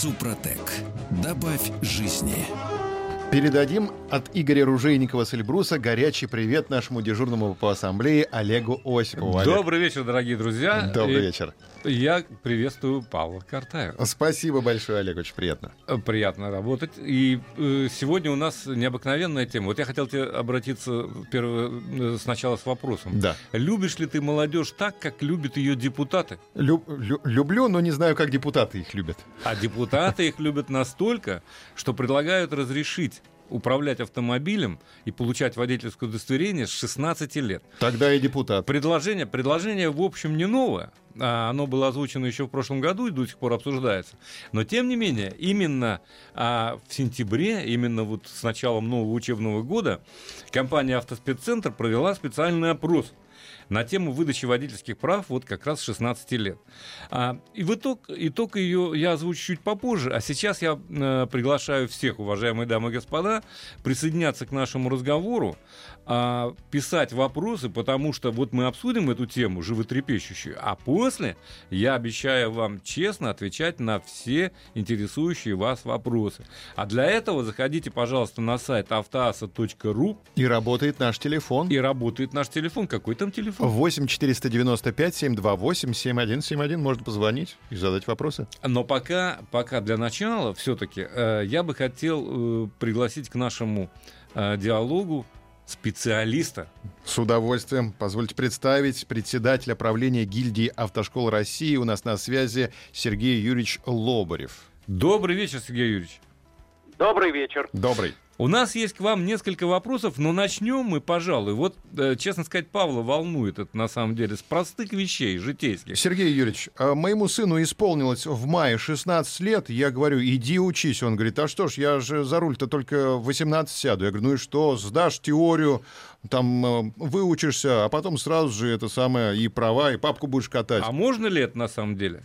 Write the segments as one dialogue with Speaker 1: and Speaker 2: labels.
Speaker 1: Супротек. Добавь жизни.
Speaker 2: Передадим от Игоря Ружейникова с Эльбруса горячий привет нашему дежурному по ассамблее Олегу Осипову. Олег.
Speaker 3: Добрый вечер, дорогие друзья.
Speaker 2: Добрый
Speaker 3: И
Speaker 2: вечер.
Speaker 3: Я приветствую Павла Картаева.
Speaker 2: Спасибо большое, Олег, очень приятно.
Speaker 3: Приятно работать. И э, сегодня у нас необыкновенная тема. Вот я хотел тебе обратиться перво- э, сначала с вопросом.
Speaker 2: Да.
Speaker 3: Любишь ли ты молодежь так, как любят ее депутаты?
Speaker 2: Лю- лю- люблю, но не знаю, как депутаты их любят.
Speaker 3: А депутаты их любят настолько, что предлагают разрешить управлять автомобилем и получать водительское удостоверение с 16 лет.
Speaker 2: Тогда и депутат.
Speaker 3: Предложение, предложение, в общем, не новое. А, Оно было озвучено еще в прошлом году и до сих пор обсуждается. Но, тем не менее, именно а, в сентябре, именно вот с началом нового учебного года, компания «Автоспеццентр» провела специальный опрос на тему выдачи водительских прав вот как раз с 16 лет. А, и в итог, итог ее я озвучу чуть попозже, а сейчас я э, приглашаю всех, уважаемые дамы и господа, присоединяться к нашему разговору, а, писать вопросы, потому что вот мы обсудим эту тему животрепещущую, а после я обещаю вам честно отвечать на все интересующие вас вопросы. А для этого заходите, пожалуйста, на сайт автоаса.ру
Speaker 2: И работает наш телефон.
Speaker 3: и работает наш телефон. Какой там телефон?
Speaker 2: 8 495 728 7171. Можно позвонить и задать вопросы.
Speaker 3: Но пока, пока для начала все-таки я бы хотел э, пригласить к нашему э, диалогу специалиста.
Speaker 2: С удовольствием. Позвольте представить председателя правления гильдии автошкол России. У нас на связи Сергей Юрьевич Лобарев.
Speaker 3: Добрый вечер, Сергей Юрьевич.
Speaker 4: Добрый вечер.
Speaker 2: Добрый.
Speaker 3: У нас есть к вам несколько вопросов, но начнем мы, пожалуй, вот, э, честно сказать, Павла волнует это на самом деле, с простых вещей, житейских.
Speaker 2: Сергей Юрьевич, а моему сыну исполнилось в мае 16 лет. Я говорю, иди учись. Он говорит, а что ж, я же за руль-то только в 18 сяду. Я говорю, ну и что, сдашь теорию, там э, выучишься, а потом сразу же это самое и права, и папку будешь катать.
Speaker 3: А можно ли это на самом деле?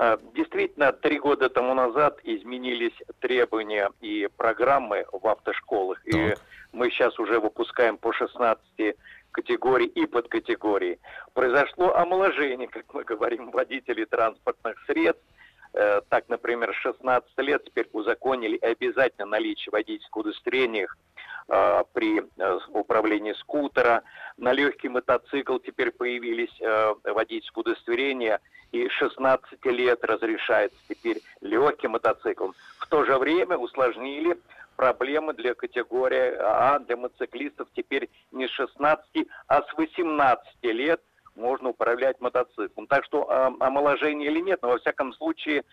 Speaker 4: А, Действительно, три года тому назад изменились требования и программы в автошколах. И
Speaker 2: Так.
Speaker 4: мы сейчас уже выпускаем по 16 категорий и подкатегорий. Произошло омоложение, как мы говорим, водителей транспортных средств. Э, Так, например, с 16 лет теперь узаконили обязательно наличие водительских удостоверений э, при э, управлении скутера. На легкий мотоцикл теперь появились водительские удостоверения, и 16 лет разрешается теперь легкий мотоцикл. В то же время усложнили проблемы для категории А, для мотоциклистов теперь не с 16, а с 18 лет можно управлять мотоциклом. Так что э, омоложение или нет, но во всяком случае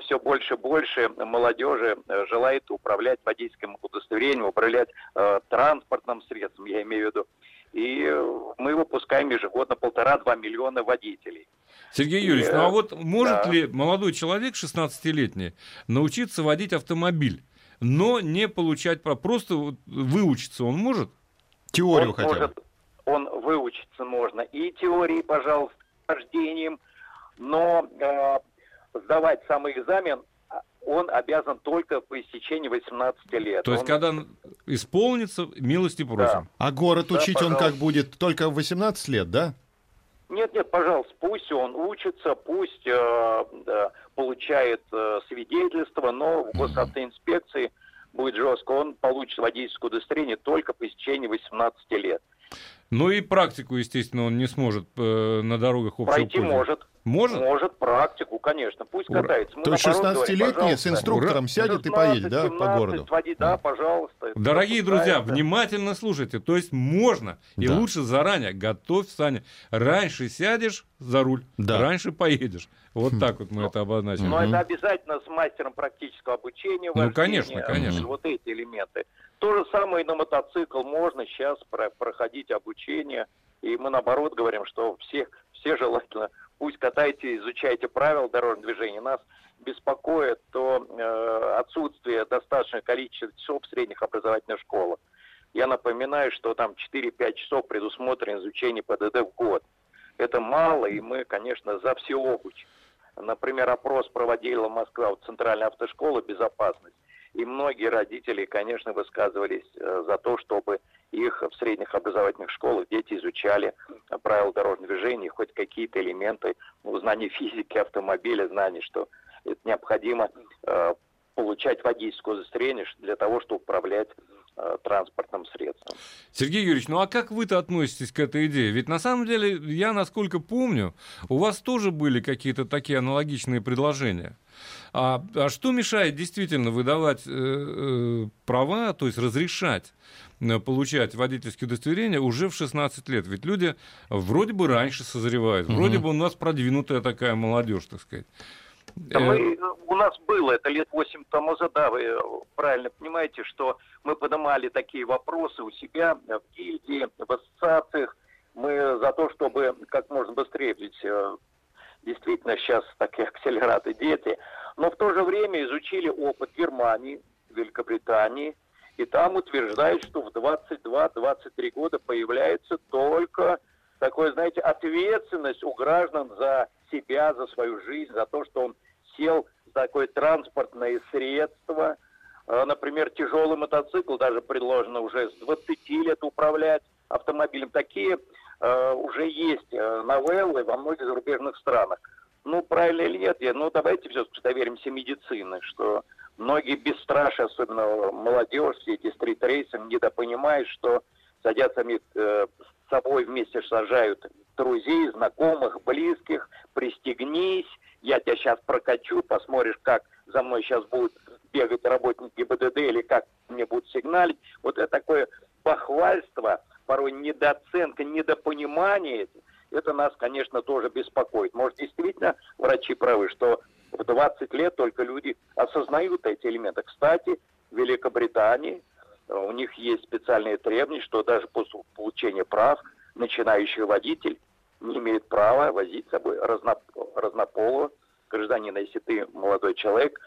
Speaker 4: все больше и больше молодежи э, желает управлять водительским удостоверением, управлять э, транспортным средством, я имею в виду. И э, мы выпускаем ежегодно полтора-два миллиона водителей.
Speaker 3: Сергей Юрьевич,
Speaker 4: Э,
Speaker 3: ну а вот может
Speaker 4: да.
Speaker 3: ли молодой человек, 16-летний, научиться водить автомобиль, но не получать? Просто выучиться он может?
Speaker 2: Теорию
Speaker 4: он
Speaker 2: хотя бы.
Speaker 4: может, он выучиться можно и теории, пожалуйста, вождением, но э, сдавать самый экзамен а, он обязан только по истечении 18 лет.
Speaker 3: То есть,
Speaker 4: Он-
Speaker 3: когда исполнится, милости просим.
Speaker 2: А город
Speaker 4: Да,
Speaker 2: учить он как
Speaker 4: пожалуйста.
Speaker 2: будет? Только в 18 лет, да?
Speaker 4: Нет, нет, пожалуйста, пусть он учится, пусть э, да, получает э, свидетельство, но в госавтоинспекции будет жестко. Он получит водительское удостоверение только по истечении 18 лет.
Speaker 3: Ну и практику, естественно, он не сможет э, на дорогах общего
Speaker 4: Пройти
Speaker 3: пользования.
Speaker 4: может.
Speaker 3: Может?
Speaker 4: Может, практику, конечно. Пусть
Speaker 3: Ура.
Speaker 4: катается. Мы
Speaker 2: То есть
Speaker 4: наоборот говорим,
Speaker 2: 16-летний с инструктором сядет и поедет, да, по
Speaker 4: 16,
Speaker 2: городу?
Speaker 4: води- да, пожалуйста.
Speaker 3: Дорогие друзья, внимательно слушайте. То есть можно, и
Speaker 2: Да.
Speaker 3: лучше заранее готовь сани. Раньше сядешь за руль,
Speaker 2: Да.
Speaker 3: раньше поедешь. Вот
Speaker 2: Хм.
Speaker 3: так вот мы это обозначим.
Speaker 4: Но
Speaker 2: Мгм.
Speaker 4: это обязательно с мастером практического обучения.
Speaker 3: Ну,
Speaker 4: вождения,
Speaker 3: конечно, конечно.
Speaker 4: Вот эти элементы. То же самое и на мотоцикл можно сейчас про- проходить обучение. И мы наоборот говорим, что всех, все желательно пусть катайте, изучайте правила дорожного движения. Нас беспокоит то э, отсутствие достаточного количества часов в средних образовательных школах. Я напоминаю, что там 4-5 часов предусмотрено изучение ПДД в год. Это мало, и мы, конечно, за все обучь. Например, опрос проводила Москва, вот Центральная автошкола «Безопасность». И многие родители, конечно, высказывались э, за то, чтобы их в средних образовательных школах дети изучали правила дорожного движения, хоть какие-то элементы ну, знания физики автомобиля, знания, что это необходимо э, получать водительское удостоверение для того, чтобы управлять транспортным средством.
Speaker 3: Сергей Юрьевич, ну а как вы-то относитесь к этой идее? Ведь на самом деле, я насколько помню, у вас тоже были какие-то такие аналогичные предложения. А, а что мешает действительно выдавать э, э, права, то есть разрешать э, получать водительские удостоверения уже в 16 лет? Ведь люди вроде бы раньше созревают, угу. вроде бы у нас продвинутая такая молодежь, так сказать.
Speaker 4: Да мы, э, у нас было это лет 8 тому назад, да, вы правильно понимаете, что мы поднимали такие вопросы у себя в гильдии, в ассоциациях. Мы за то, чтобы как можно быстрее, ведь э, действительно сейчас такие акселераты дети, но в то же время изучили опыт Германии, Великобритании, и там утверждают, что в 22-23 года появляется только такое, знаете, ответственность у граждан за себя, за свою жизнь, за то, что он сел в такое транспортное средство. Э, например, тяжелый мотоцикл даже предложено уже с 20 лет управлять автомобилем. Такие э, уже есть э, новеллы во многих зарубежных странах. Ну, правильно или нет, я, ну, давайте все-таки доверимся медицине, что многие бесстрашие, особенно молодежь, все эти стрит-рейсы, недопонимают, что садятся э, с собой вместе сажают друзей, знакомых, близких, пристегнись, я тебя сейчас прокачу, посмотришь, как за мной сейчас будут бегать работники БДД или как мне будут сигналить. Вот это такое похвальство, порой недооценка, недопонимание, это нас, конечно, тоже беспокоит. Может, действительно врачи правы, что в 20 лет только люди осознают эти элементы. Кстати, в Великобритании у них есть специальные требования, что даже после получения прав начинающий водитель не имеет права возить с собой разноп... разнополого гражданина, если ты молодой человек,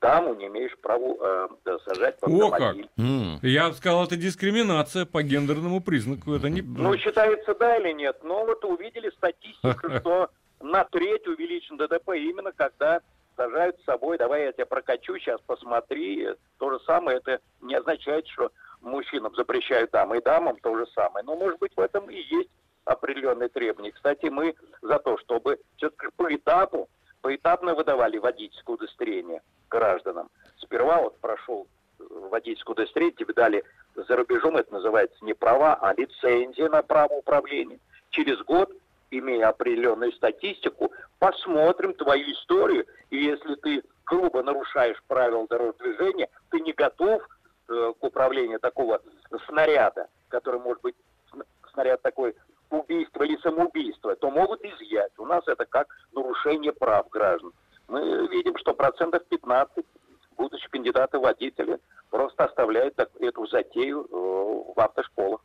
Speaker 4: даму не имеешь права э, сажать в
Speaker 3: автомобиль. О, как! Mm. Я бы сказал, это дискриминация по гендерному признаку. Это не...
Speaker 4: Ну, считается, да или нет. Но вот увидели статистику, что на треть увеличен ДТП именно когда сажают с собой, давай я тебя прокачу, сейчас посмотри. То же самое, это не означает, что мужчинам запрещают дамы, и дамам то же самое. Но, может быть, в этом и есть определенные требования. Кстати, мы за то, чтобы все-таки по этапу, поэтапно выдавали водительское удостоверение гражданам. Сперва вот прошел э, водительское удостоверение, тебе дали за рубежом, это называется не права, а лицензия на право управления. Через год, имея определенную статистику, посмотрим твою историю, и если ты грубо нарушаешь правила дорожного движения, ты не готов э, к управлению такого снаряда, который может быть снаряд такой убийство или самоубийство, то могут изъять. У нас это как нарушение прав граждан. Мы видим, что процентов 15, будучи кандидаты водители, просто оставляют эту затею э, в автошколах.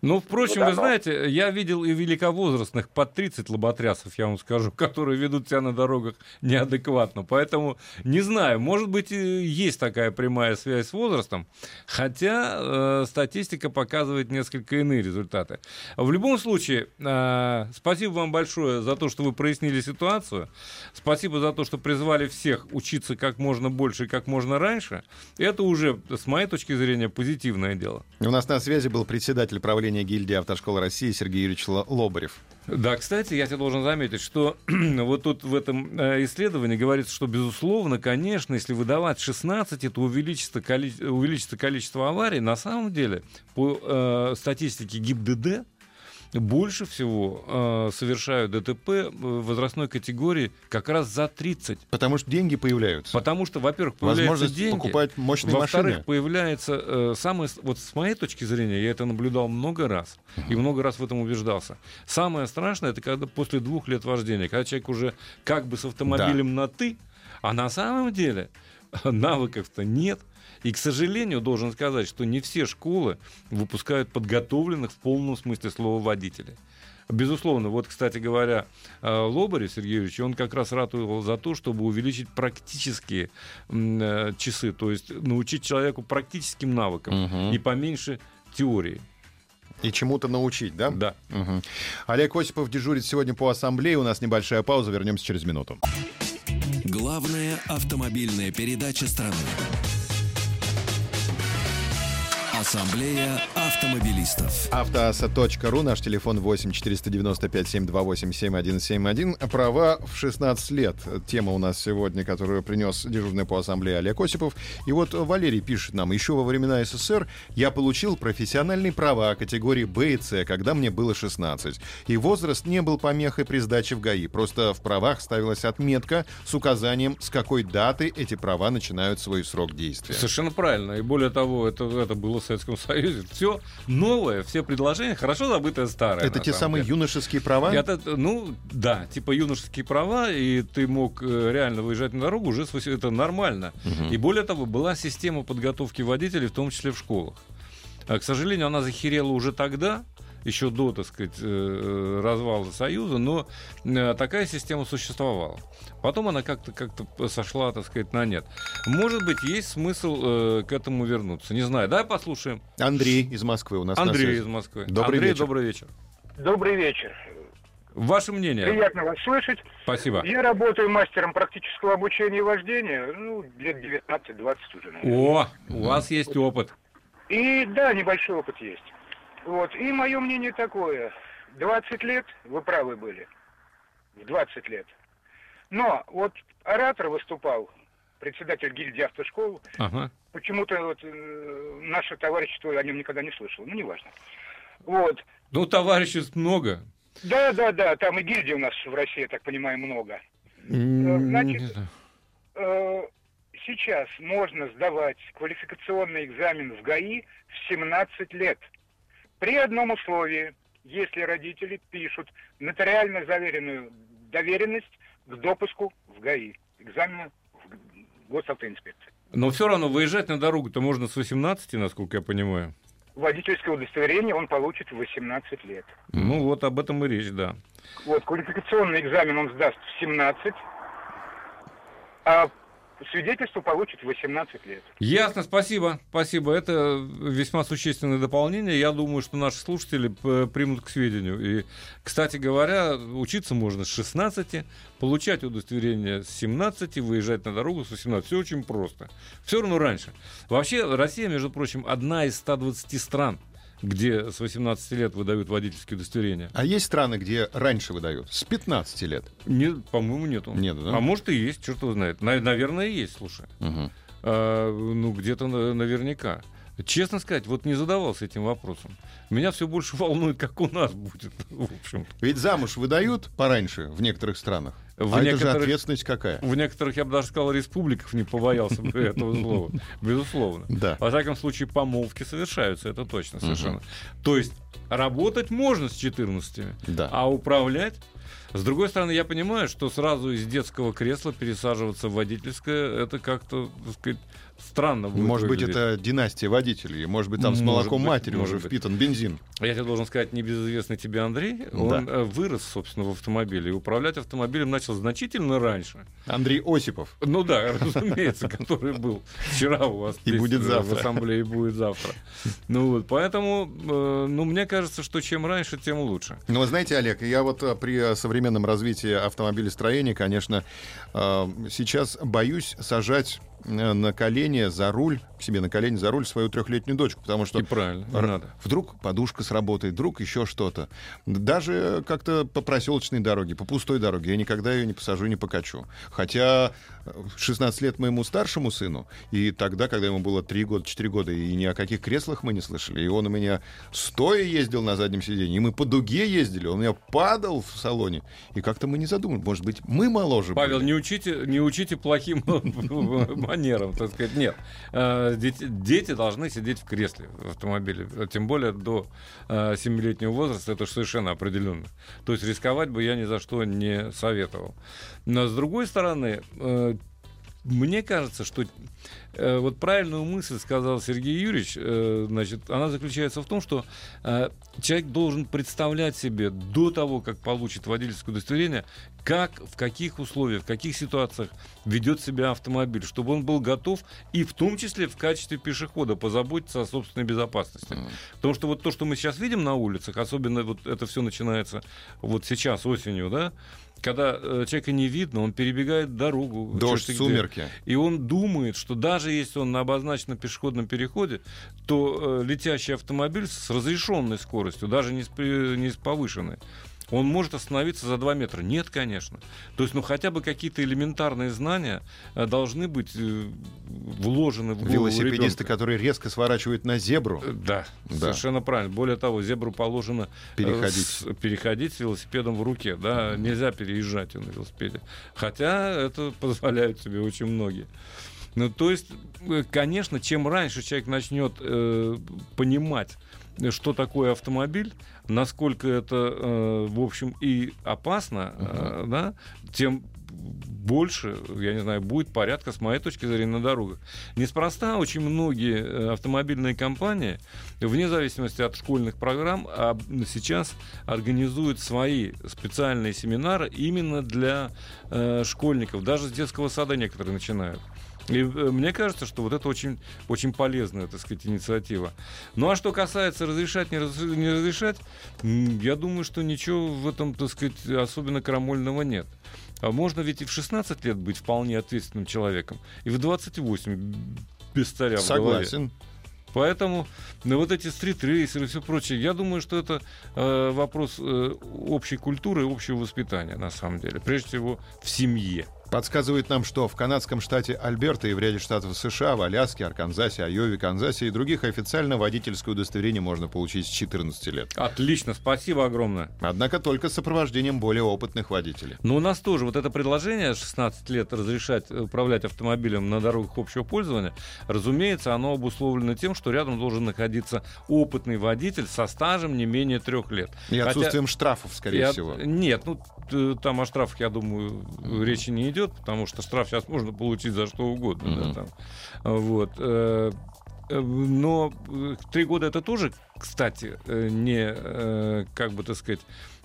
Speaker 3: Ну, впрочем, ну, вы знаете, я видел и великовозрастных под 30 лоботрясов, я вам скажу, которые ведут себя на дорогах неадекватно. Поэтому не знаю, может быть, есть такая прямая связь с возрастом, хотя э, статистика показывает несколько иные результаты. В любом случае, э, спасибо вам большое за то, что вы прояснили ситуацию. Спасибо за то, что призвали всех учиться как можно больше и как можно раньше. Это уже, с моей точки зрения, позитивное дело.
Speaker 2: У нас на связи был председатель правления гильдии автошколы России Сергей Юрьевич Лобарев.
Speaker 3: Да, кстати, я тебе должен заметить, что вот тут в этом э, исследовании говорится, что, безусловно, конечно, если выдавать 16, это увеличится, коли... увеличится количество аварий. На самом деле, по э, статистике ГИБДД, больше всего э, совершают ДТП в возрастной категории как раз за 30.
Speaker 2: Потому что деньги появляются.
Speaker 3: Потому что, во-первых, появляются
Speaker 2: Возможность
Speaker 3: деньги.
Speaker 2: покупать мощные
Speaker 3: во-вторых,
Speaker 2: машины.
Speaker 3: появляется э, самое... Вот с моей точки зрения, я это наблюдал много раз. Uh-huh. И много раз в этом убеждался. Самое страшное, это когда после двух лет вождения, когда человек уже как бы с автомобилем да. на «ты», а на самом деле навыков-то нет. И, к сожалению, должен сказать, что не все школы выпускают подготовленных в полном смысле слова водителей. Безусловно, вот, кстати говоря, э, Лобарев Сергей Юрьевич, он как раз ратовал за то, чтобы увеличить практические э, часы, то есть научить человеку практическим навыкам
Speaker 2: Мгм.
Speaker 3: и поменьше теории.
Speaker 2: И чему-то научить, да?
Speaker 3: Да.
Speaker 2: Мгм. Олег Осипов дежурит сегодня по ассамблее. У нас небольшая пауза. Вернемся через минуту.
Speaker 1: Главная автомобильная передача страны. Ассамблея автомобилистов.
Speaker 2: Автоаса.ру, наш телефон 8 495 728 7171. Права в 16 лет. Тема у нас сегодня, которую принес дежурный по ассамблее Олег Осипов. И вот Валерий пишет нам, еще во времена СССР я получил профессиональные права категории Б и С, когда мне было 16. И возраст не был помехой при сдаче в ГАИ. Просто в правах ставилась отметка с указанием, с какой даты эти права начинают свой срок действия.
Speaker 3: Совершенно правильно. И более того, это, это было в Советском Союзе. Все новое, все предложения, хорошо забытое старое.
Speaker 2: Это те самые
Speaker 3: деле.
Speaker 2: юношеские права?
Speaker 3: Это, ну, да, типа юношеские права, и ты мог э, реально выезжать на дорогу уже это нормально. И более того, была система подготовки водителей, в том числе в школах. А, К сожалению, она захерела уже тогда, еще до, так сказать, э, развала Союза, но э, такая система существовала. Потом она как-то как сошла, так сказать, на нет. Может быть, есть смысл э, к этому вернуться. Не знаю. Давай послушаем.
Speaker 2: Андрей из Москвы у нас на
Speaker 3: Андрей
Speaker 2: связи.
Speaker 3: из Москвы.
Speaker 2: Добрый
Speaker 3: Андрей,
Speaker 2: вечер.
Speaker 3: добрый вечер.
Speaker 5: Добрый вечер.
Speaker 3: Ваше мнение?
Speaker 5: Приятно вас слышать.
Speaker 3: Спасибо.
Speaker 5: Я работаю мастером практического обучения вождения, ну, лет 19-20 уже, наверное.
Speaker 3: О, у вас есть опыт.
Speaker 5: И да, небольшой опыт есть. Вот, и мое мнение такое. 20 лет, вы правы были, в 20 лет. Но вот оратор выступал, председатель гильдии автошкол,
Speaker 3: Ага.
Speaker 5: почему-то вот э, наше товарищество о нем никогда не слышал, ну, неважно. Вот.
Speaker 3: Ну, товариществ много.
Speaker 5: Да, да, да, там и гильдий у нас в России, я так понимаю, много. значит,
Speaker 3: Не знаю.
Speaker 5: Э, сейчас можно сдавать квалификационный экзамен в ГАИ в 17 лет. При одном условии, если родители пишут нотариально заверенную доверенность к допуску в ГАИ, экзамена в госавтоинспекции.
Speaker 3: Но все равно выезжать на дорогу-то можно с 18, насколько я понимаю.
Speaker 5: Водительское удостоверение он получит в 18 лет.
Speaker 3: Ну, вот об этом и речь, да.
Speaker 5: Вот, квалификационный экзамен он сдаст в 17, а свидетельство получит в 18 лет.
Speaker 3: Ясно, спасибо. Спасибо. Это весьма существенное дополнение. Я думаю, что наши слушатели примут к сведению. И, кстати говоря, учиться можно с 16, получать удостоверение с 17, выезжать на дорогу с 18. Все очень просто. Все равно раньше. Вообще, Россия, между прочим, одна из 120 стран, где с 18 лет выдают водительские удостоверения.
Speaker 2: А есть страны, где раньше выдают? С 15 лет.
Speaker 3: Нет, по-моему, нету.
Speaker 2: Нету, да?
Speaker 3: А может и есть, черт его знает. На- наверное, есть, слушай. А, ну, где-то на- наверняка. Честно сказать, вот не задавался этим вопросом. Меня все больше волнует, как у нас будет, в общем
Speaker 2: Ведь замуж выдают пораньше в некоторых странах.
Speaker 3: В
Speaker 2: а это же
Speaker 3: некоторых-
Speaker 2: ответственность какая?
Speaker 3: В некоторых, я бы даже сказал, республиках не побоялся бы этого слова. Безусловно.
Speaker 2: Да.
Speaker 3: Во всяком случае, помолвки совершаются, это точно совершенно. То есть работать можно с 14,
Speaker 2: Да.
Speaker 3: а управлять... С другой стороны, я понимаю, что сразу из детского кресла пересаживаться в водительское, это как-то, так сказать, странно будет
Speaker 2: Может быть,
Speaker 3: выглядеть.
Speaker 2: это династия водителей. Может быть, там с
Speaker 3: Может
Speaker 2: молоком
Speaker 3: быть,
Speaker 2: матери уже
Speaker 3: быть.
Speaker 2: впитан бензин.
Speaker 3: Я тебе должен сказать, небезызвестный тебе Андрей, он
Speaker 2: Да.
Speaker 3: э, вырос, собственно, в автомобиле, и управлять автомобилем начал значительно раньше.
Speaker 2: Андрей Осипов.
Speaker 3: Ну да, разумеется, который был вчера у вас
Speaker 2: И будет
Speaker 3: э,
Speaker 2: завтра.
Speaker 3: в ассамблее, будет завтра. Ну вот, поэтому, э, ну, мне кажется, что чем раньше, тем лучше.
Speaker 2: Ну, вы знаете, Олег, я вот при современном развитии автомобилестроения, конечно, сейчас боюсь сажать на колени за руль, к себе на колени за руль свою трехлетнюю дочку, потому что
Speaker 3: И правильно,
Speaker 2: Р-
Speaker 3: надо.
Speaker 2: Вдруг подушка сработает, вдруг еще что-то. Даже как-то по проселочной дороге, по пустой дороге я никогда ее не посажу, не покачу. Хотя э, 16 лет моему старшему сыну, и тогда, когда ему было 3 года, 4 года, и ни о каких креслах мы не слышали, и он у меня стоя ездил на заднем сиденье, и мы по дуге ездили, он у меня падал в салоне, и как-то мы не задумали, может быть, мы моложе
Speaker 3: Павел,
Speaker 2: были.
Speaker 3: не учите, не учите плохим манерам, так сказать. Нет. Э, Дети, должны сидеть в кресле в автомобиле. Тем более до 7-летнего возраста, это совершенно определенно. То есть рисковать бы я ни за что не советовал. Но с другой стороны, э, мне кажется, что э, вот правильную мысль сказал Сергей Юрьевич, э, значит, она заключается в том, что э, человек должен представлять себе до того, как получит водительское удостоверение, как, в каких условиях, в каких ситуациях ведет себя автомобиль, чтобы он был готов и в том числе в качестве пешехода позаботиться о собственной безопасности. Mm. Потому что вот то, что мы сейчас видим на улицах, особенно вот это все начинается вот сейчас осенью, да, когда э, человека не видно, он перебегает дорогу.
Speaker 2: Дождь, сумерки.
Speaker 3: И он думает, что даже если он на обозначенном пешеходном переходе, то э, летящий автомобиль с разрешенной скоростью, даже не с, не с повышенной, он может остановиться за 2 метра. Нет, конечно. То есть, ну, хотя бы какие-то элементарные знания э, должны быть э, вложены в голову
Speaker 2: Велосипедисты,
Speaker 3: ребенка.
Speaker 2: которые резко сворачивают на зебру.
Speaker 3: Э, Да,
Speaker 2: Да.
Speaker 3: совершенно правильно. Более того, зебру положено
Speaker 2: Переходить.
Speaker 3: с, переходить с велосипедом в руке. Да, нельзя переезжать на велосипеде. Хотя это позволяют себе очень многие. Ну, то есть, конечно, чем раньше человек начнет э, понимать, что такое автомобиль, насколько это, э, в общем, и опасно, э, да, тем больше, я не знаю, будет порядка, с моей точки зрения, на дорогах. Неспроста очень многие э, автомобильные компании, вне зависимости от школьных программ, сейчас организуют свои специальные семинары именно для э, школьников. Даже с детского сада некоторые начинают. И э, мне кажется, что вот это очень, очень полезная, так сказать, инициатива. Ну а что касается разрешать, не, раз- не разрешать, я думаю, что ничего в этом, так сказать, особенно крамольного нет. А можно ведь и в 16 лет быть вполне ответственным человеком, и в 28 без царя в голове.
Speaker 2: Согласен.
Speaker 3: Поэтому ну, вот эти стрит-рейсеры и все прочее, я думаю, что это э, вопрос э, общей культуры и общего воспитания, на самом деле. Прежде всего, в семье.
Speaker 2: Подсказывает нам, что в канадском штате Альберта и в ряде штатов США, в Аляске, Арканзасе, Айове, Канзасе и других официально водительское удостоверение можно получить с 14 лет.
Speaker 3: Отлично, спасибо огромное.
Speaker 2: Однако только с сопровождением более опытных водителей.
Speaker 3: Но у нас тоже вот это предложение 16 лет разрешать управлять автомобилем на дорогах общего пользования, разумеется, оно обусловлено тем, что рядом должен находиться опытный водитель со стажем не менее трех лет.
Speaker 2: И
Speaker 3: Хотя-
Speaker 2: отсутствием штрафов, скорее
Speaker 3: И от-
Speaker 2: всего.
Speaker 3: Нет, ну там о штрафах, я думаю, речи не идет, потому что штраф сейчас можно получить за что угодно. да,
Speaker 2: Мгм.
Speaker 3: там. Вот. э, э, Но э, три года это тоже, кстати, э, не, э, как бы так сказать,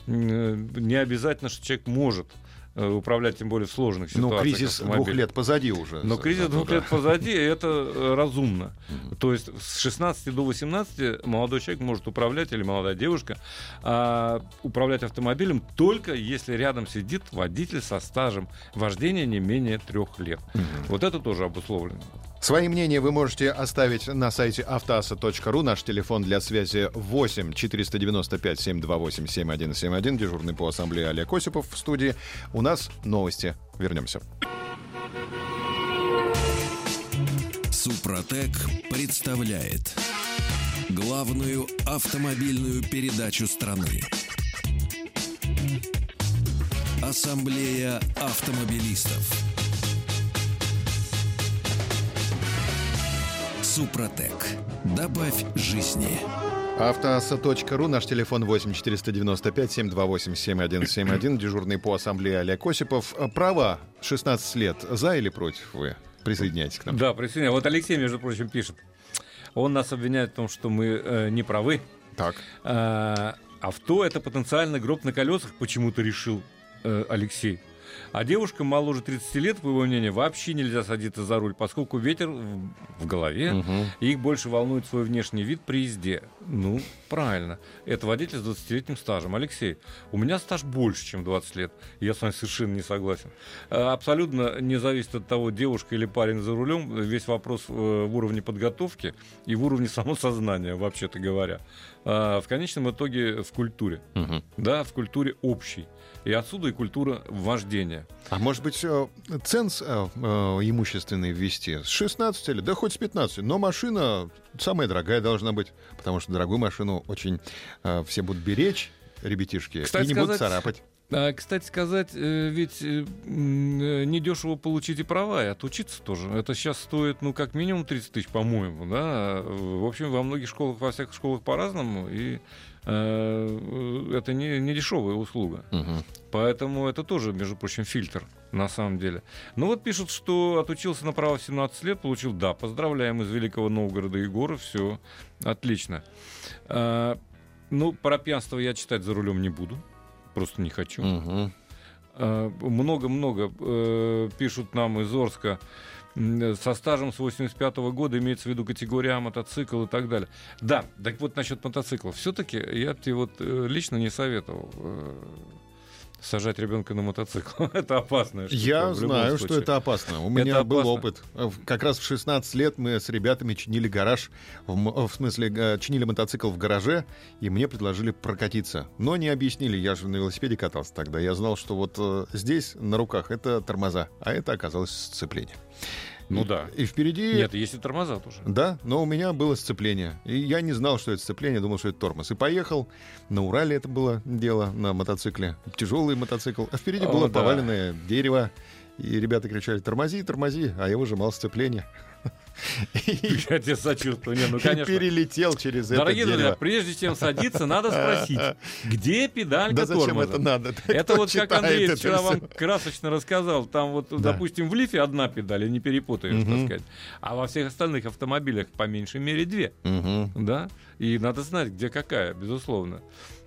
Speaker 3: не обязательно, что человек может э, управлять, тем более в сложных
Speaker 2: Ну,
Speaker 3: ситуациях.
Speaker 2: кризис
Speaker 3: автомобилем.
Speaker 2: двух лет позади уже.
Speaker 3: Но кризис
Speaker 2: Зато,
Speaker 3: двух
Speaker 2: да.
Speaker 3: лет позади, это э, разумно. То есть с 16 до 18 молодой человек может управлять, или молодая девушка, а, управлять автомобилем только если рядом сидит водитель со стажем вождения не менее трех лет. Вот это тоже обусловлено.
Speaker 2: Свои мнения вы можете оставить на сайте автоаса.ру. Наш телефон для связи 8 495 728 7171. Дежурный по ассамблее Олег Осипов в студии. У нас новости. Вернемся.
Speaker 1: Супротек представляет главную автомобильную передачу страны. Ассамблея автомобилистов. Супротек. Добавь жизни.
Speaker 2: Автоаса.ру. Наш телефон 8 495 728 7171. Дежурный по ассамблее Олег Осипов. Права 16 лет. За или против вы? Присоединяйтесь к нам.
Speaker 3: Да, присоединяю. Вот Алексей, между прочим, пишет. Он нас обвиняет в том, что мы э, не правы.
Speaker 2: Так.
Speaker 3: А, авто это потенциально гроб на колесах, почему-то решил э, Алексей. А девушкам моложе 30 лет, по его мнению, вообще нельзя садиться за руль, поскольку ветер в, голове,
Speaker 2: Мгм.
Speaker 3: и их больше волнует свой внешний вид при езде. Ну, правильно. Это водитель с 20-летним стажем. Алексей, у меня стаж больше, чем 20 лет. Я с вами совершенно не согласен. А, Абсолютно не зависит от того, девушка или парень за рулем. Весь вопрос э, в уровне подготовки и в уровне самосознания, вообще-то говоря. А, В конечном итоге в культуре.
Speaker 2: Мгм.
Speaker 3: Да, в культуре общей. И отсюда и культура вождения.
Speaker 2: А может быть, э, ценз э, э, имущественный ввести с 16 лет, да хоть с 15, но машина самая дорогая должна быть, потому что дорогую машину очень все будут беречь, ребятишки,
Speaker 3: Кстати
Speaker 2: и не будут
Speaker 3: сказать,
Speaker 2: царапать.
Speaker 3: А, кстати сказать, ведь недешево получить и права, и отучиться тоже. Это сейчас стоит, ну, как минимум 30 тысяч, по-моему, да. В общем, во многих школах, во всех школах по-разному, и это не, не дешевая услуга.
Speaker 2: Мгм.
Speaker 3: Поэтому это тоже, между прочим, фильтр на самом деле. Ну вот пишут, что отучился на право в 17 лет, получил, да, поздравляем из Великого Новгорода Егора, все отлично. А, ну, про пьянство я читать за рулем не буду, просто не хочу. А, Много-много э, пишут нам из Орска со стажем с 85 года, имеется в виду категория А, мотоцикл и так далее. Да, так вот насчет мотоциклов. Все-таки я тебе вот э, лично не советовал э, сажать ребенка на мотоцикл. это штука.
Speaker 2: Я знаю, что это опасно. У меня
Speaker 3: Это
Speaker 2: был
Speaker 3: опасно.
Speaker 2: опыт. Как раз в 16 лет мы с ребятами чинили гараж, в, в смысле, чинили мотоцикл в гараже, и мне предложили прокатиться. Но не объяснили, я же на велосипеде катался тогда. Я знал, что вот э, здесь на руках это тормоза, а это оказалось сцепление.
Speaker 3: Ну да.
Speaker 2: И впереди...
Speaker 3: Нет, есть и тормоза тоже.
Speaker 2: Да, но у меня было сцепление. И я не знал, что это сцепление, думал, что это тормоз. И поехал. На Урале это было дело, на мотоцикле. Тяжелый мотоцикл. А впереди
Speaker 3: О,
Speaker 2: было
Speaker 3: да.
Speaker 2: поваленное дерево. И ребята кричали, тормози, тормози, а я выжимал сцепление.
Speaker 3: Я тебе сочувствую. Не, ну, конечно.
Speaker 2: перелетел через это
Speaker 3: Дорогие друзья, прежде чем садиться, надо спросить, где педалька
Speaker 2: Да зачем
Speaker 3: тормоза?
Speaker 2: это надо?
Speaker 3: Это вот как Андрей вчера вам красочно рассказал. Там вот,
Speaker 2: Да.
Speaker 3: допустим, в лифе одна педаль, и не перепутаешь, так
Speaker 2: Мгм.
Speaker 3: сказать. А во всех остальных автомобилях по меньшей мере две.
Speaker 2: Мгм.
Speaker 3: Да? И надо знать, где какая, безусловно.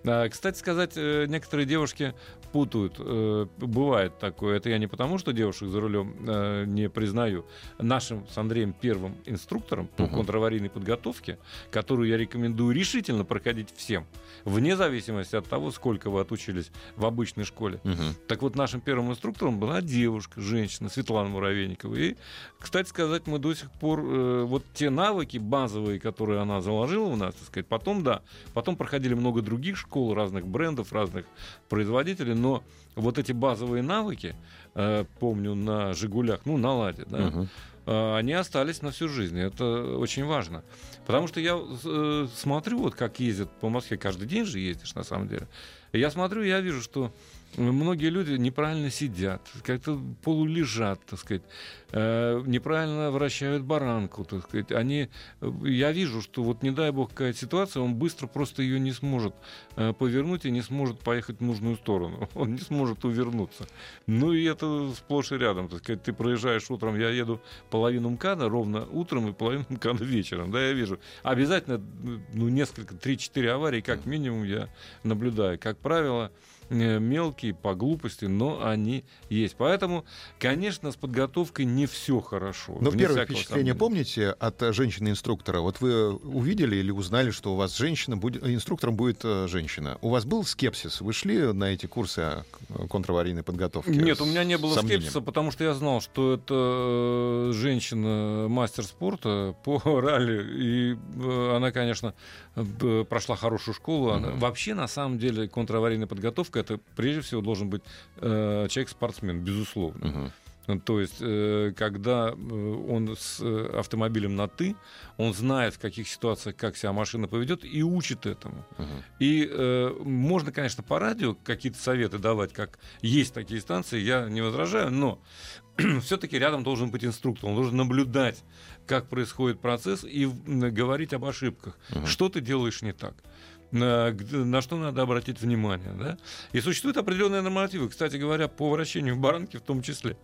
Speaker 3: А, Кстати сказать, э, некоторые девушки путают. Э, Бывает такое. Это я не потому, что девушек за рулем э, не признаю. Нашим с Андреем первым инструктором по
Speaker 2: Мгм.
Speaker 3: контраварийной подготовке, которую я рекомендую решительно проходить всем, вне зависимости от того, сколько вы отучились в обычной школе.
Speaker 2: Мгм.
Speaker 3: Так вот, нашим первым инструктором была девушка, женщина, Светлана Муравейникова. И, кстати сказать, мы до сих пор э, вот те навыки базовые, которые она заложила в нас, так сказать, потом, да, потом проходили много других школ, разных брендов, разных производителей, но вот эти базовые навыки, э, помню, на «Жигулях», ну, на «Ладе», да,
Speaker 2: Мгм.
Speaker 3: э, они остались на всю жизнь. Это очень важно. Потому что я э, смотрю, вот как ездят по Москве, каждый день же ездишь, на самом деле. Я смотрю, я вижу, что многие люди неправильно сидят, как-то полулежат, так сказать, э, неправильно вращают баранку, так сказать. Они, э, я вижу, что вот не дай бог какая ситуация, он быстро просто ее не сможет э, повернуть и не сможет поехать в нужную сторону. Он не сможет увернуться. Ну и это сплошь и рядом, так сказать. Ты проезжаешь утром, я еду половину МКАДа ровно утром и половину МКАДа вечером, да, я вижу. Обязательно, ну, несколько, 3-4 аварии, как минимум, я наблюдаю. Как правило, мелкие по глупости, но они есть. Поэтому, конечно, с подготовкой не все хорошо.
Speaker 2: Но
Speaker 3: вне
Speaker 2: первое впечатление
Speaker 3: сомнения.
Speaker 2: помните от э, женщины-инструктора? Вот вы увидели или узнали, что у вас женщина будет, инструктором будет э, женщина. У вас был скепсис? Вы шли на эти курсы э, контраварийной подготовки?
Speaker 3: Нет, у меня не было
Speaker 2: сомнением?
Speaker 3: скепсиса, потому что я знал, что это э, женщина мастер спорта по ралли, и э, она, конечно, прошла хорошую школу. Она- Вообще, на самом деле, контраварийная подготовка это прежде всего должен быть э, человек-спортсмен, безусловно. Ну, То есть, э, когда э, он с э, автомобилем на ты, он знает, в каких ситуациях как себя машина поведет, и учит этому.
Speaker 2: Мгм.
Speaker 3: И э, можно, конечно, по радио какие-то советы давать, как есть такие станции, я не возражаю, но все-таки рядом должен быть инструктор, он должен наблюдать, как происходит процесс и говорить об ошибках.
Speaker 2: Мгм.
Speaker 3: Что ты делаешь не так? На, что надо обратить внимание, да? И существуют определенные нормативы, кстати говоря, по вращению баранки в том числе.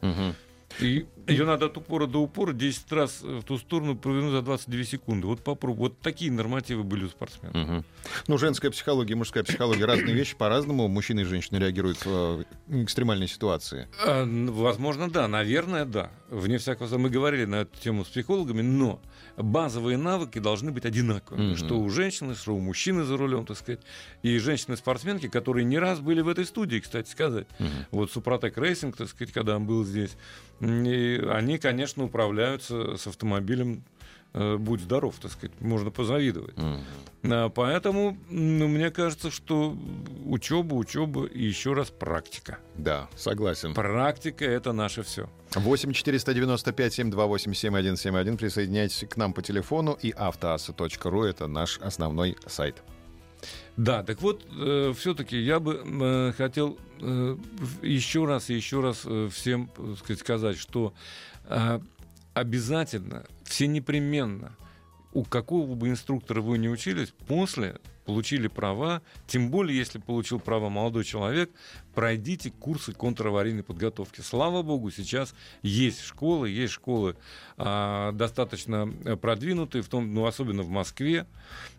Speaker 3: И ее надо от упора до упора 10 раз в ту сторону провернуть за 22 секунды. Вот попробуй. Вот такие нормативы были у спортсменов.
Speaker 2: Мгм. Ну, женская психология, мужская психология разные вещи по-разному. Мужчины и женщины реагируют в э, экстремальной ситуации.
Speaker 3: А, Возможно, да, наверное, да. Вне всякого мы говорили на эту тему с психологами, но базовые навыки должны быть одинаковыми.
Speaker 2: Мгм.
Speaker 3: Что у женщины, что у мужчины за рулем, так сказать. И женщины-спортсменки, которые не раз были в этой студии, кстати сказать.
Speaker 2: Мгм.
Speaker 3: Вот Супротек Racing, так сказать, когда он был здесь. Они, конечно, управляются с автомобилем будь здоров, так сказать, можно позавидовать. А, Поэтому, ну, мне кажется, что учеба, учеба и еще раз практика.
Speaker 2: Да, согласен.
Speaker 3: Практика это наше все.
Speaker 2: 8 495 728 7171. Присоединяйтесь к нам по телефону и автоаса.ру. Это наш основной сайт.
Speaker 3: Да, так вот, все-таки я бы э, хотел э, еще раз и еще раз э, всем э, сказать, что э, обязательно, все непременно у какого бы инструктора вы не учились, после получили права, тем более, если получил право молодой человек, пройдите курсы контраварийной подготовки. Слава богу, сейчас есть школы, есть школы а, достаточно продвинутые, в том, ну, особенно в Москве,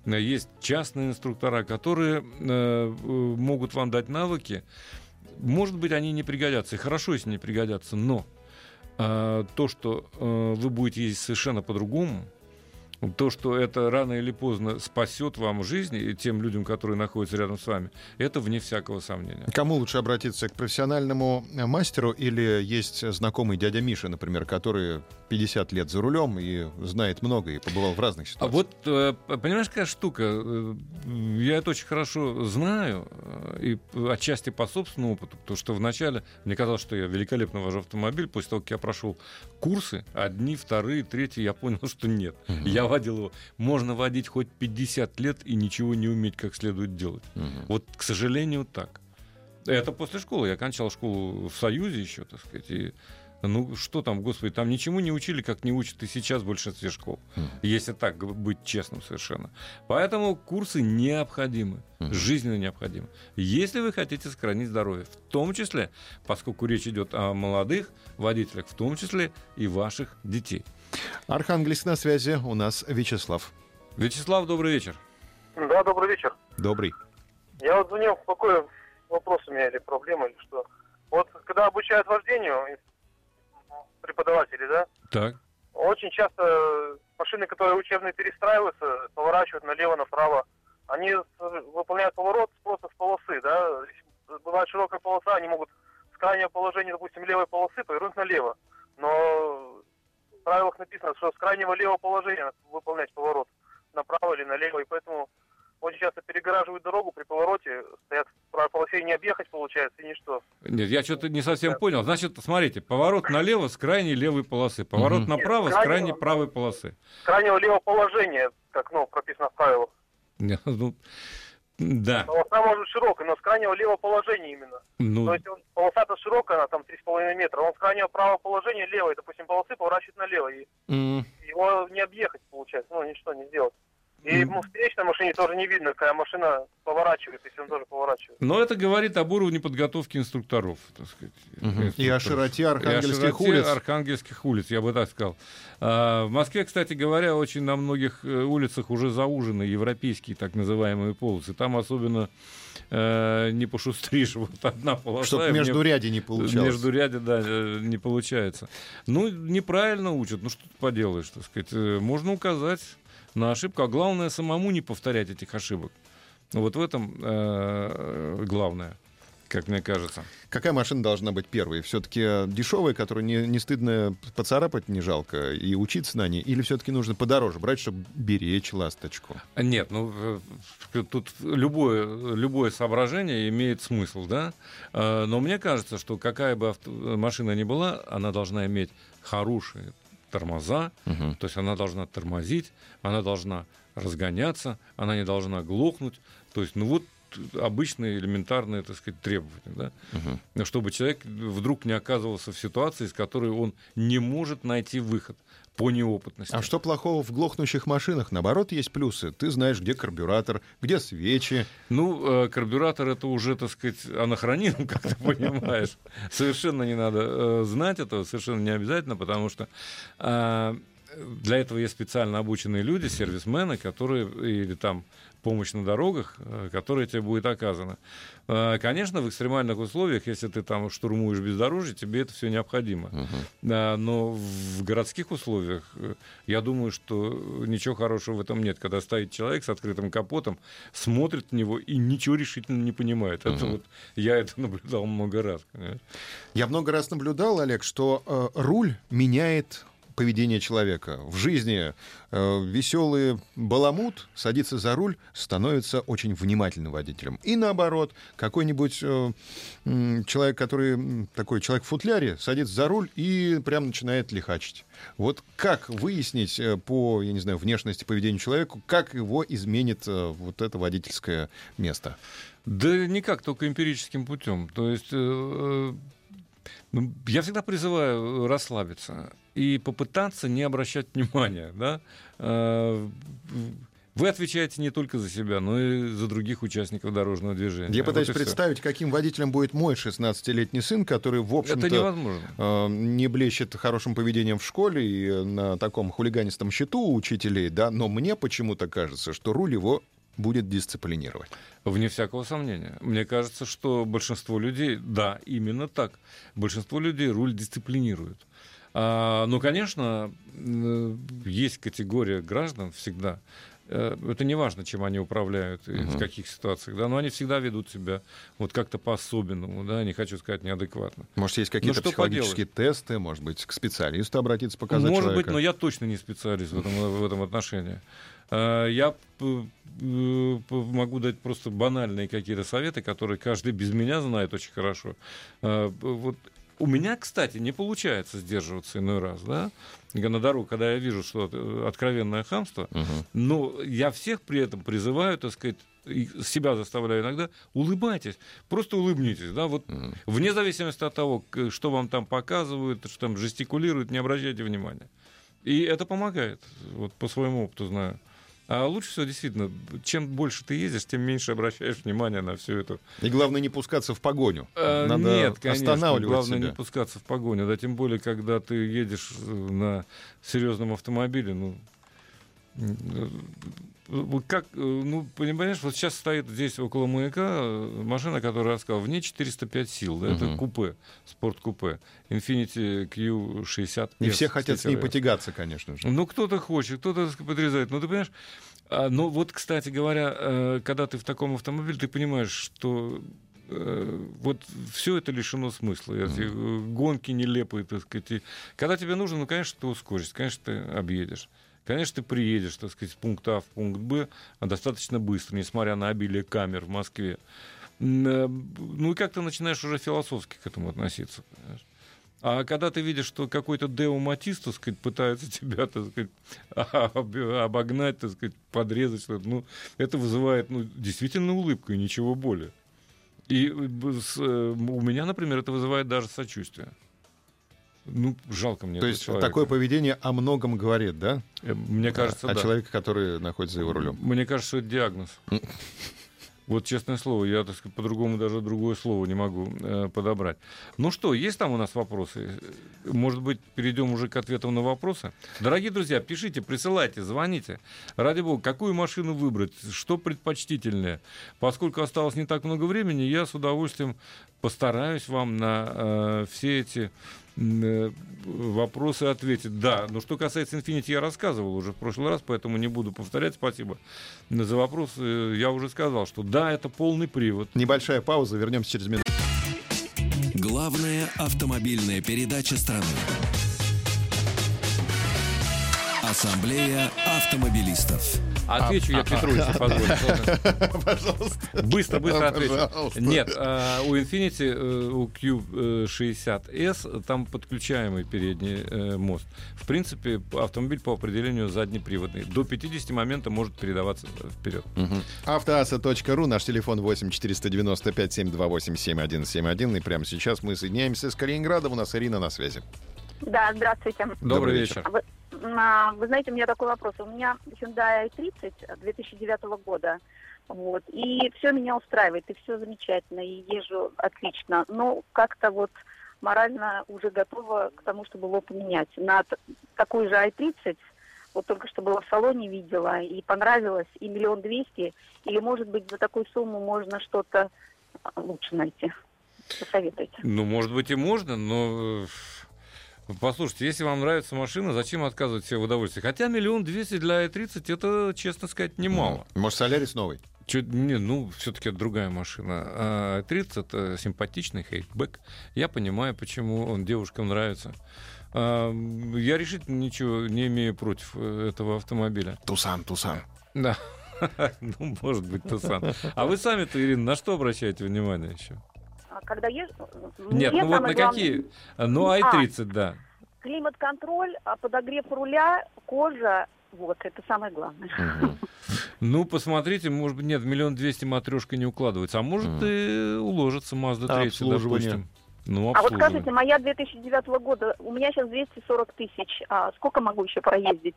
Speaker 3: есть частные инструктора, которые а, могут вам дать навыки. Может быть, они не пригодятся, и хорошо, если не пригодятся, но то, что а, вы будете ездить совершенно по-другому, то, что это рано или поздно спасет вам жизнь и тем людям, которые находятся рядом с вами, это вне всякого сомнения.
Speaker 2: Кому лучше обратиться, к профессиональному мастеру или есть знакомый дядя Миша, например, который 50 лет за рулем и знает много и побывал в разных ситуациях?
Speaker 3: А вот, э, понимаешь, какая штука? Э, я это очень хорошо знаю э, и отчасти по собственному опыту, потому что вначале мне казалось, что я великолепно вожу автомобиль, после того, как я прошел курсы, одни, вторые, третьи, я понял, что нет. Я водил его. Можно водить хоть 50 лет и ничего не уметь как следует делать. Угу. Вот, к сожалению, так. Это после школы. Я окончал школу в Союзе еще, так сказать. И, ну, что там, господи, там ничему не учили, как не учат и сейчас в большинстве школ. Mm. Если так быть честным совершенно. Поэтому курсы необходимы. Mm. Жизненно необходимы. Если вы хотите сохранить здоровье. В том числе, поскольку речь идет о молодых водителях, в том числе и ваших детей.
Speaker 2: Архангельск на связи. У нас Вячеслав.
Speaker 3: Вячеслав, добрый вечер.
Speaker 6: Да, добрый вечер.
Speaker 2: Добрый.
Speaker 6: Я вот звонил, какой вопрос у меня или проблема, или что. Вот когда обучают вождению преподаватели, да?
Speaker 3: Так.
Speaker 6: Очень часто машины, которые учебные перестраиваются, поворачивают налево-направо. Они выполняют поворот просто с полосы, да? Бывает широкая полоса, они могут с крайнего положения, допустим, левой полосы повернуть налево. Но правилах написано, что с крайнего левого положения выполнять поворот направо или налево, и поэтому очень часто перегораживают дорогу при повороте, стоят в правой полосе, не объехать получается, и ничто.
Speaker 3: Нет, я что-то не совсем да. понял. Значит, смотрите, поворот налево с крайней левой полосы, поворот угу. направо Нет, с, крайней правой полосы.
Speaker 6: С крайнего левого положения, как ну, прописано в правилах.
Speaker 3: Нет, ну, да.
Speaker 6: Полоса может широкая, но с крайнего левого положения именно. Ну... То есть полоса-то широкая, она там 3,5 метра, он с крайнего правого положения левой, допустим, полосы поворачивает налево. И mm. Его не объехать получается, ну ничто не сделать. И ну, в встречной машине тоже не видно, какая машина поворачивает, если он тоже поворачивает.
Speaker 3: Но это говорит об уровне подготовки инструкторов, так сказать.
Speaker 2: Угу. Инструкторов. И о широте архангельских и о широте улиц.
Speaker 3: архангельских улиц, я бы так сказал. А, в Москве, кстати говоря, очень на многих э, улицах уже заужены европейские так называемые полосы. Там особенно э, не пошустришь, вот одна полоса.
Speaker 2: Чтобы между ряди не получалось.
Speaker 3: Между ряди, да, э, не получается. Ну, неправильно учат, ну что ты поделаешь, так сказать. Э, можно указать на ошибку, а главное самому не повторять этих ошибок. Вот в этом э, главное как мне кажется.
Speaker 2: Какая машина должна быть первой? Все-таки дешевая, которую не, не стыдно поцарапать, не жалко, и учиться на ней? Или все-таки нужно подороже брать, чтобы беречь ласточку?
Speaker 3: Нет, ну э, тут любое, любое соображение имеет смысл, да? Э, но мне кажется, что какая бы авто, машина ни была, она должна иметь хорошие тормоза, угу. то есть она должна тормозить, она должна разгоняться, она не должна глохнуть. То есть, ну вот обычные элементарные, так сказать, требования, да? угу. чтобы человек вдруг не оказывался в ситуации, из которой он не может найти выход по неопытности.
Speaker 2: А что плохого в глохнущих машинах? Наоборот, есть плюсы. Ты знаешь, где карбюратор, где свечи.
Speaker 3: Ну, э, карбюратор это уже, так сказать, анахронизм, как ты понимаешь. Совершенно не надо э, знать этого, совершенно не обязательно, потому что а, для этого есть специально обученные люди, сервисмены, которые или там помощь на дорогах, э, которая тебе будет оказана. Э, конечно, в экстремальных условиях, если ты там штурмуешь бездорожье, тебе это все необходимо. Uh-huh. Но в городских условиях э, я думаю, что ничего хорошего в этом нет, когда стоит человек с открытым капотом, смотрит на него и ничего решительно не понимает. Uh-huh. Это вот я это наблюдал много раз. Конечно.
Speaker 2: Я много раз наблюдал, Олег, что э, руль меняет поведение человека. В жизни э, веселый баламут садится за руль, становится очень внимательным водителем. И наоборот, какой-нибудь э, человек, который такой человек в футляре, садится за руль и прям начинает лихачить. Вот как выяснить э, по, я не знаю, внешности поведения человека, как его изменит э, вот это водительское место?
Speaker 3: Да никак, только эмпирическим путем. То есть э, Ну, Я всегда призываю расслабиться и попытаться не обращать внимания. Да? Э, Вы отвечаете не только за себя, но и за других участников дорожного движения.
Speaker 2: Я
Speaker 3: Вот
Speaker 2: пытаюсь
Speaker 3: всё.
Speaker 2: представить, каким водителем будет мой 16-летний сын, который, в общем-то, э, не блещет хорошим поведением в школе и э, на таком хулиганистом счету у учителей, да, но мне почему-то кажется, что руль его будет дисциплинировать.
Speaker 3: Вне всякого сомнения. Мне кажется, что большинство людей, да, именно так. Большинство людей руль дисциплинирует. А, ну, конечно, э, есть категория граждан всегда. Э, Это не важно, чем они управляют и в
Speaker 2: Мгм.
Speaker 3: каких ситуациях, да, но они всегда ведут себя вот как-то по-особенному, да, не хочу сказать неадекватно.
Speaker 2: Может, есть какие-то
Speaker 3: что
Speaker 2: психологические тесты, может быть, к специалисту обратиться, показать
Speaker 3: Может
Speaker 2: человека.
Speaker 3: быть, но я точно не специалист в этом, в этом отношении. Э, Я э, могу дать просто банальные какие-то советы, которые каждый без меня знает очень хорошо. Вот у меня, кстати, не получается сдерживаться иной раз, да, на дорогу, когда я вижу, что это откровенное хамство,
Speaker 2: Мгм.
Speaker 3: но я всех при этом призываю, так сказать, себя заставляю иногда, улыбайтесь, просто улыбнитесь, да, вот
Speaker 2: Мгм.
Speaker 3: Вне зависимости от того, что вам там показывают, что там жестикулируют, не обращайте внимания. И это помогает, вот по своему опыту знаю. А лучше всего действительно, чем больше ты ездишь, тем меньше обращаешь внимание на всю эту.
Speaker 2: И главное не пускаться в погоню.
Speaker 3: Э,
Speaker 2: Надо
Speaker 3: Нет, конечно,
Speaker 2: останавливать
Speaker 3: главное
Speaker 2: себя.
Speaker 3: не пускаться в погоню, да, тем более, когда ты едешь э, на серьезном автомобиле, ну, э, как, э, ну, понимаешь, вот сейчас стоит здесь около маяка э, машина, которая я сказал, в ней 405 сил, да, это
Speaker 2: Мгм.
Speaker 3: купе, спорткупе, Infiniti Q60.
Speaker 2: Не все хотят с ней потягаться, конечно же.
Speaker 3: Ну, кто-то хочет, кто-то подрезает. Ну, ты понимаешь, а, ну, вот, кстати говоря, э, когда ты в таком автомобиле, ты понимаешь, что вот все это лишено смысла. Эти э, гонки нелепые, так сказать. И когда тебе нужно, ну, конечно, ты ускоришься, конечно, ты объедешь. Конечно, ты приедешь, так сказать, с пункта А в пункт Б а достаточно быстро, несмотря на обилие камер в Москве. Э, Ну и как ты начинаешь уже философски к этому относиться. понимаешь? А когда ты видишь, что какой-то Део Матис, так сказать, пытается тебя, так сказать, об- обогнать, так сказать, подрезать что-то, ну, это вызывает, ну, действительно улыбку и ничего более. И э, э, у меня, например, это вызывает даже сочувствие. Ну, жалко мне
Speaker 2: То есть
Speaker 3: человека.
Speaker 2: такое поведение о многом говорит, да?
Speaker 3: Э, Мне кажется,
Speaker 2: о
Speaker 3: да.
Speaker 2: человеке, который находится за его рулем.
Speaker 3: Мне кажется, что это диагноз. Вот честное слово, я, так сказать, по-другому даже другое слово не могу э, подобрать. Ну что, есть там у нас вопросы? Может быть, перейдем уже к ответам на вопросы? Дорогие друзья, пишите, присылайте, звоните. Ради бога, какую машину выбрать, что предпочтительнее? Поскольку осталось не так много времени, я с удовольствием постараюсь вам на э, все эти вопросы ответить. Да, но что касается Infinity, я рассказывал уже в прошлый раз, поэтому не буду повторять. Спасибо за вопрос. Э, Я уже сказал, что да, это полный привод.
Speaker 2: Небольшая пауза, вернемся через минуту.
Speaker 1: Главная автомобильная передача страны. Ассамблея автомобилистов.
Speaker 3: Отвечу я Петровичу, позвольте. ладно?
Speaker 2: Пожалуйста.
Speaker 3: Быстро, быстро отвечу. Нет, а, у Infiniti, э, у Q60S, там подключаемый передний э, мост. В принципе, автомобиль по определению заднеприводный. До 50 момента может передаваться вперед.
Speaker 2: Автоаса.ру, наш телефон 8 495 728 7171. И прямо сейчас мы соединяемся с Калининградом. У нас Ирина на связи.
Speaker 7: Да, здравствуйте.
Speaker 3: Добрый,
Speaker 2: Добрый
Speaker 3: вечер.
Speaker 7: Вы, а, вы знаете, у меня такой вопрос. У меня Hyundai i30 2009 года. Вот. И все меня устраивает, и все замечательно, и езжу отлично. Но как-то вот морально уже готова к тому, чтобы его поменять. На т- такой же i30, вот только что была в салоне, видела, и понравилось, и миллион двести, или, может быть, за такую сумму можно что-то а, лучше найти. Посоветуйте.
Speaker 3: Ну, может быть, и можно, но... Послушайте, если вам нравится машина, зачем отказывать себе в удовольствии? Хотя миллион двести для i30 это, честно сказать, немало.
Speaker 2: Может, Солярис новый?
Speaker 3: Чё- не, ну, все-таки это другая машина. А 30 это симпатичный хейтбэк. Я понимаю, почему он девушкам нравится. А, я решительно ничего не имею против э, этого автомобиля.
Speaker 2: Тусан, Тусан.
Speaker 3: Да. Ну, может быть, Тусан. А вы сами-то, Ирина, на что обращаете внимание еще?
Speaker 7: А Когда езжу...
Speaker 3: Нет,
Speaker 7: мне
Speaker 3: ну вот
Speaker 7: самое
Speaker 3: на
Speaker 7: главное-
Speaker 3: какие? Ну,
Speaker 7: А.
Speaker 3: i30, да.
Speaker 7: Климат-контроль, а подогрев руля, кожа, вот, это самое главное.
Speaker 3: Ну, посмотрите, может быть, нет, миллион двести матрешка не укладывается. А может, и уложится Mazda 3,
Speaker 2: Обслуживание.
Speaker 3: допустим. Ну,
Speaker 7: А вот скажите, моя 2009 года, у меня сейчас 240 тысяч. А сколько могу еще проездить?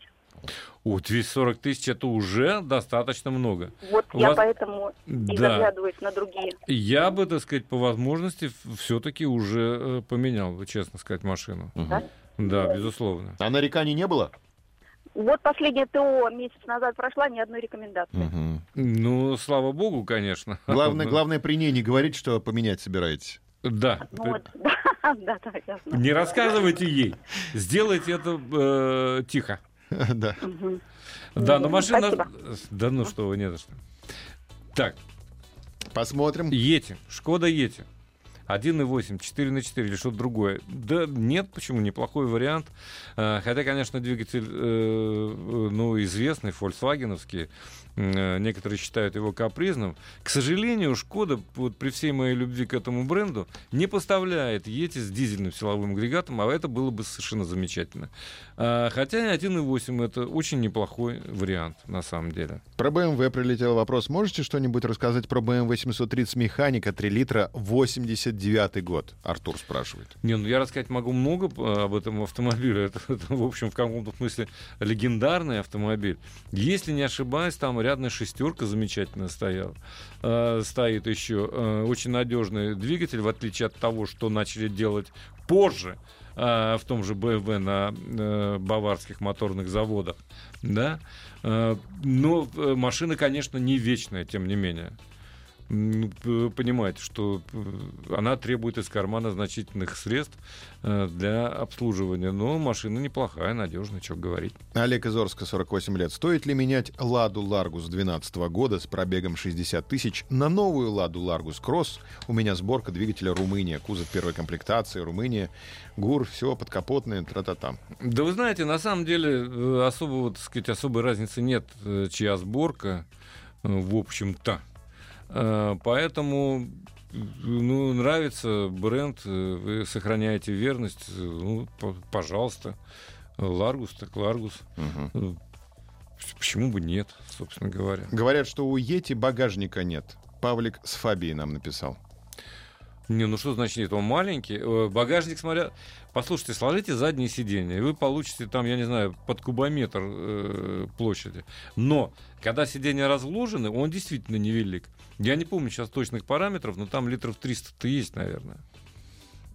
Speaker 3: О, 240 тысяч это уже достаточно много.
Speaker 7: Вот
Speaker 3: У
Speaker 7: я
Speaker 3: вас-
Speaker 7: поэтому и
Speaker 3: Да.
Speaker 7: заглядываюсь на другие.
Speaker 3: Я бы, так сказать, по возможности все-таки уже э, поменял, бы, честно сказать, машину.
Speaker 7: Да?
Speaker 3: Да, безусловно.
Speaker 2: А нареканий не было?
Speaker 7: Вот последнее ТО месяц назад прошла, ни одной рекомендации.
Speaker 3: Ну, слава богу, конечно.
Speaker 2: Главное, главное при ней не говорить, что поменять собираетесь.
Speaker 3: Да.
Speaker 7: Ну вот, да, да, да.
Speaker 3: Не рассказывайте ей. Сделайте это э, тихо.
Speaker 2: Да.
Speaker 3: Да, но
Speaker 7: Ну,
Speaker 3: машина... Да ну что вы, не за что. Так,
Speaker 2: Посмотрим.
Speaker 3: Ети, Шкода Ети. 1.8, 4 на 4 или что-то другое. Да нет, почему, неплохой вариант. А, Хотя, конечно, двигатель, э, э, ну, известный, фольксвагеновский. Э, Некоторые считают его капризным. К сожалению, Шкода, вот при всей моей любви к этому бренду, не поставляет Ети с дизельным силовым агрегатом, а это было бы совершенно замечательно. Хотя 1.8 это очень неплохой вариант, на самом деле.
Speaker 2: Про BMW прилетел вопрос. Можете что-нибудь рассказать про BMW 830 механика 3 литра 89 год? Артур спрашивает.
Speaker 3: Не, ну я рассказать могу много э, об этом автомобиле. Это, это, в общем, в каком-то смысле легендарный автомобиль. Если не ошибаюсь, там рядная шестерка замечательно стояла. Э, стоит еще э, очень надежный двигатель, в отличие от того, что начали делать позже э, в том же BMW на э, баварских моторных заводах. Да? Э, но машина, конечно, не вечная, тем не менее. М, п- Понимаете, что она требует из кармана значительных средств э, для обслуживания. Но машина неплохая, надежная, что говорить.
Speaker 2: Олег из Орска, 48 лет. Стоит ли менять «Ладу Ларгус» 2012 года с пробегом 60 тысяч на новую «Ладу Ларгус Кросс»? У меня сборка двигателя Румыния, кузов первой комплектации, Румыния, ГУР, все подкапотное, тра-та-та.
Speaker 3: Да вы знаете, на самом деле э, особого, так сказать, особой разницы нет, э, чья сборка, в общем-то. Э, Поэтому ну, нравится бренд, э, вы сохраняете верность, э, ну, пожалуйста. Ларгус так Ларгус. Э, Почему бы нет, собственно говоря.
Speaker 2: Говорят, что у Yeti багажника нет. Павлик с Fabia нам написал.
Speaker 3: Не, ну что значит нет, он маленький. Багажник, смотря... Послушайте, сложите заднее сиденье, и вы получите там, я не знаю, под кубометр э, площади. Но, когда сиденья разложены, он действительно невелик. Я не помню сейчас точных параметров, но там литров 300-то есть, наверное.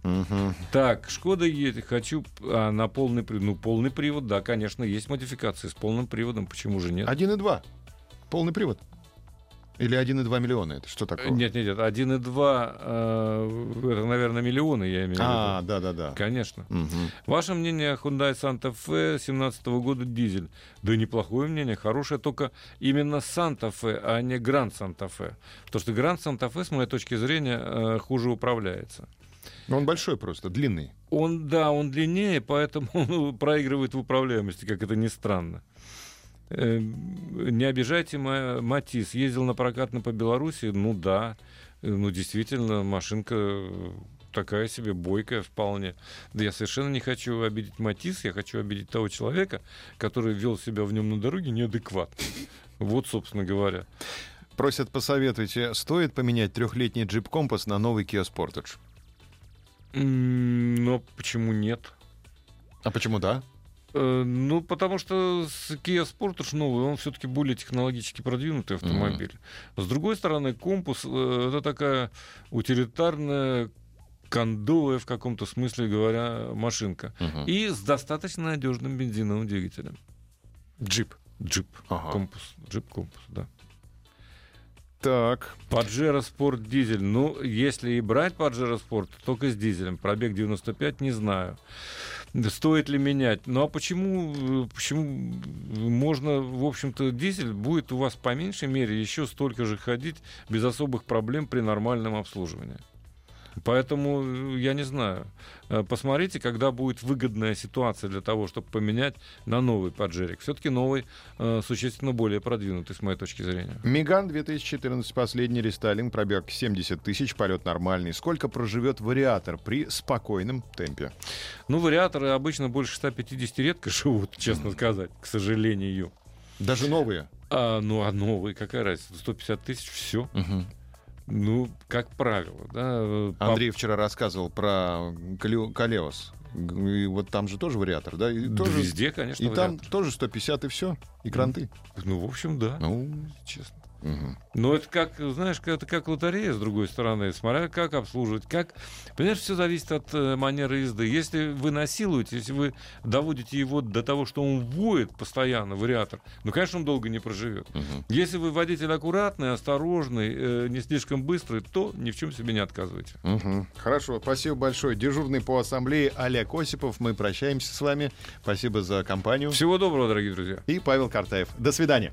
Speaker 2: Мгм.
Speaker 3: Так, Шкода едет, хочу а, на полный привод. Ну, полный привод, да, конечно, есть модификации с полным приводом, почему же нет?
Speaker 2: 1,2. Полный привод. Или 1,2 миллиона. Это что такое?
Speaker 3: Нет, нет, нет, 1,2, э, это, наверное, миллионы, я имею в виду.
Speaker 2: А, да-да-да.
Speaker 3: Конечно.
Speaker 2: Мгм.
Speaker 3: Ваше мнение Hyundai Santa Fe 17 года дизель? Да неплохое мнение, хорошее, только именно Santa Fe, а не Grand Santa Fe. Потому что Grand Santa Fe, с моей точки зрения, э, хуже управляется.
Speaker 2: Ну, Он большой просто, длинный.
Speaker 3: Он, да, он длиннее, поэтому он проигрывает в управляемости, как это ни странно. Э, Не обижайте Ма- Матис. Ездил на прокат на по Беларуси? Ну да. Э, Ну, действительно, машинка э, такая себе бойкая вполне. Да я совершенно не хочу обидеть Матис, я хочу обидеть того человека, который вел себя в нем на дороге неадекватно. Вот, собственно говоря.
Speaker 2: Просят посоветуйте, стоит поменять трехлетний джип Компас на новый Kia Sportage?
Speaker 3: Но почему нет?
Speaker 2: А почему да?
Speaker 3: Э, Ну, потому что Kia Sportage новый, он все-таки более технологически продвинутый автомобиль. С другой стороны, компас э, это такая утилитарная кондовая в каком-то смысле говоря машинка.
Speaker 2: Мгм.
Speaker 3: И с достаточно надежным бензиновым двигателем.
Speaker 2: Jeep.
Speaker 3: Jeep.
Speaker 2: Ага.
Speaker 3: Compass. Jeep Compass, да.
Speaker 2: Так.
Speaker 3: Pajero Sport дизель. Ну, если и брать Pajero Sport, то только с дизелем. Пробег 95, не знаю. Стоит ли менять? Ну а почему, э, почему можно, в общем-то, дизель будет у вас по меньшей мере еще столько же ходить без особых проблем при нормальном обслуживании. Поэтому э, я не знаю. Э, Посмотрите, когда будет выгодная ситуация для того, чтобы поменять на новый поджерик. Все-таки новый э, существенно более продвинутый, с моей точки зрения.
Speaker 2: Меган 2014, последний рестайлинг, пробег 70 тысяч, полет нормальный. Сколько проживет вариатор при спокойном темпе?
Speaker 3: Ну, вариаторы обычно больше 150 редко живут, честно сказать, к сожалению.
Speaker 2: Даже новые?
Speaker 3: А, ну, а новый, какая разница? 150 тысяч, все. Ну, как правило, да. э, по-
Speaker 2: Андрей вчера рассказывал про Кале- Калеос. И вот там же тоже вариатор, да? И,
Speaker 3: Да
Speaker 2: тоже,
Speaker 3: везде, конечно,
Speaker 2: и там
Speaker 3: вариатор.
Speaker 2: тоже 150 и все, и кранты.
Speaker 3: Ну, в общем, да.
Speaker 2: Ну,
Speaker 3: Честно. Но это как, знаешь, это как лотерея, с другой стороны, смотря как обслуживать, как... Понимаешь, все зависит от э, манеры езды. Если вы насилуете, если вы доводите его до того, что он воет постоянно, вариатор, ну, конечно, он долго не проживет.
Speaker 2: Мгм.
Speaker 3: Если вы водитель аккуратный, осторожный, э, не слишком быстрый, то ни в чем себе не отказывайте.
Speaker 2: Мгм. Хорошо, спасибо большое. Дежурный по ассамблее Олег Осипов. Мы прощаемся с вами. Спасибо за компанию.
Speaker 3: Всего доброго, дорогие друзья.
Speaker 2: И Павел Картаев. До свидания.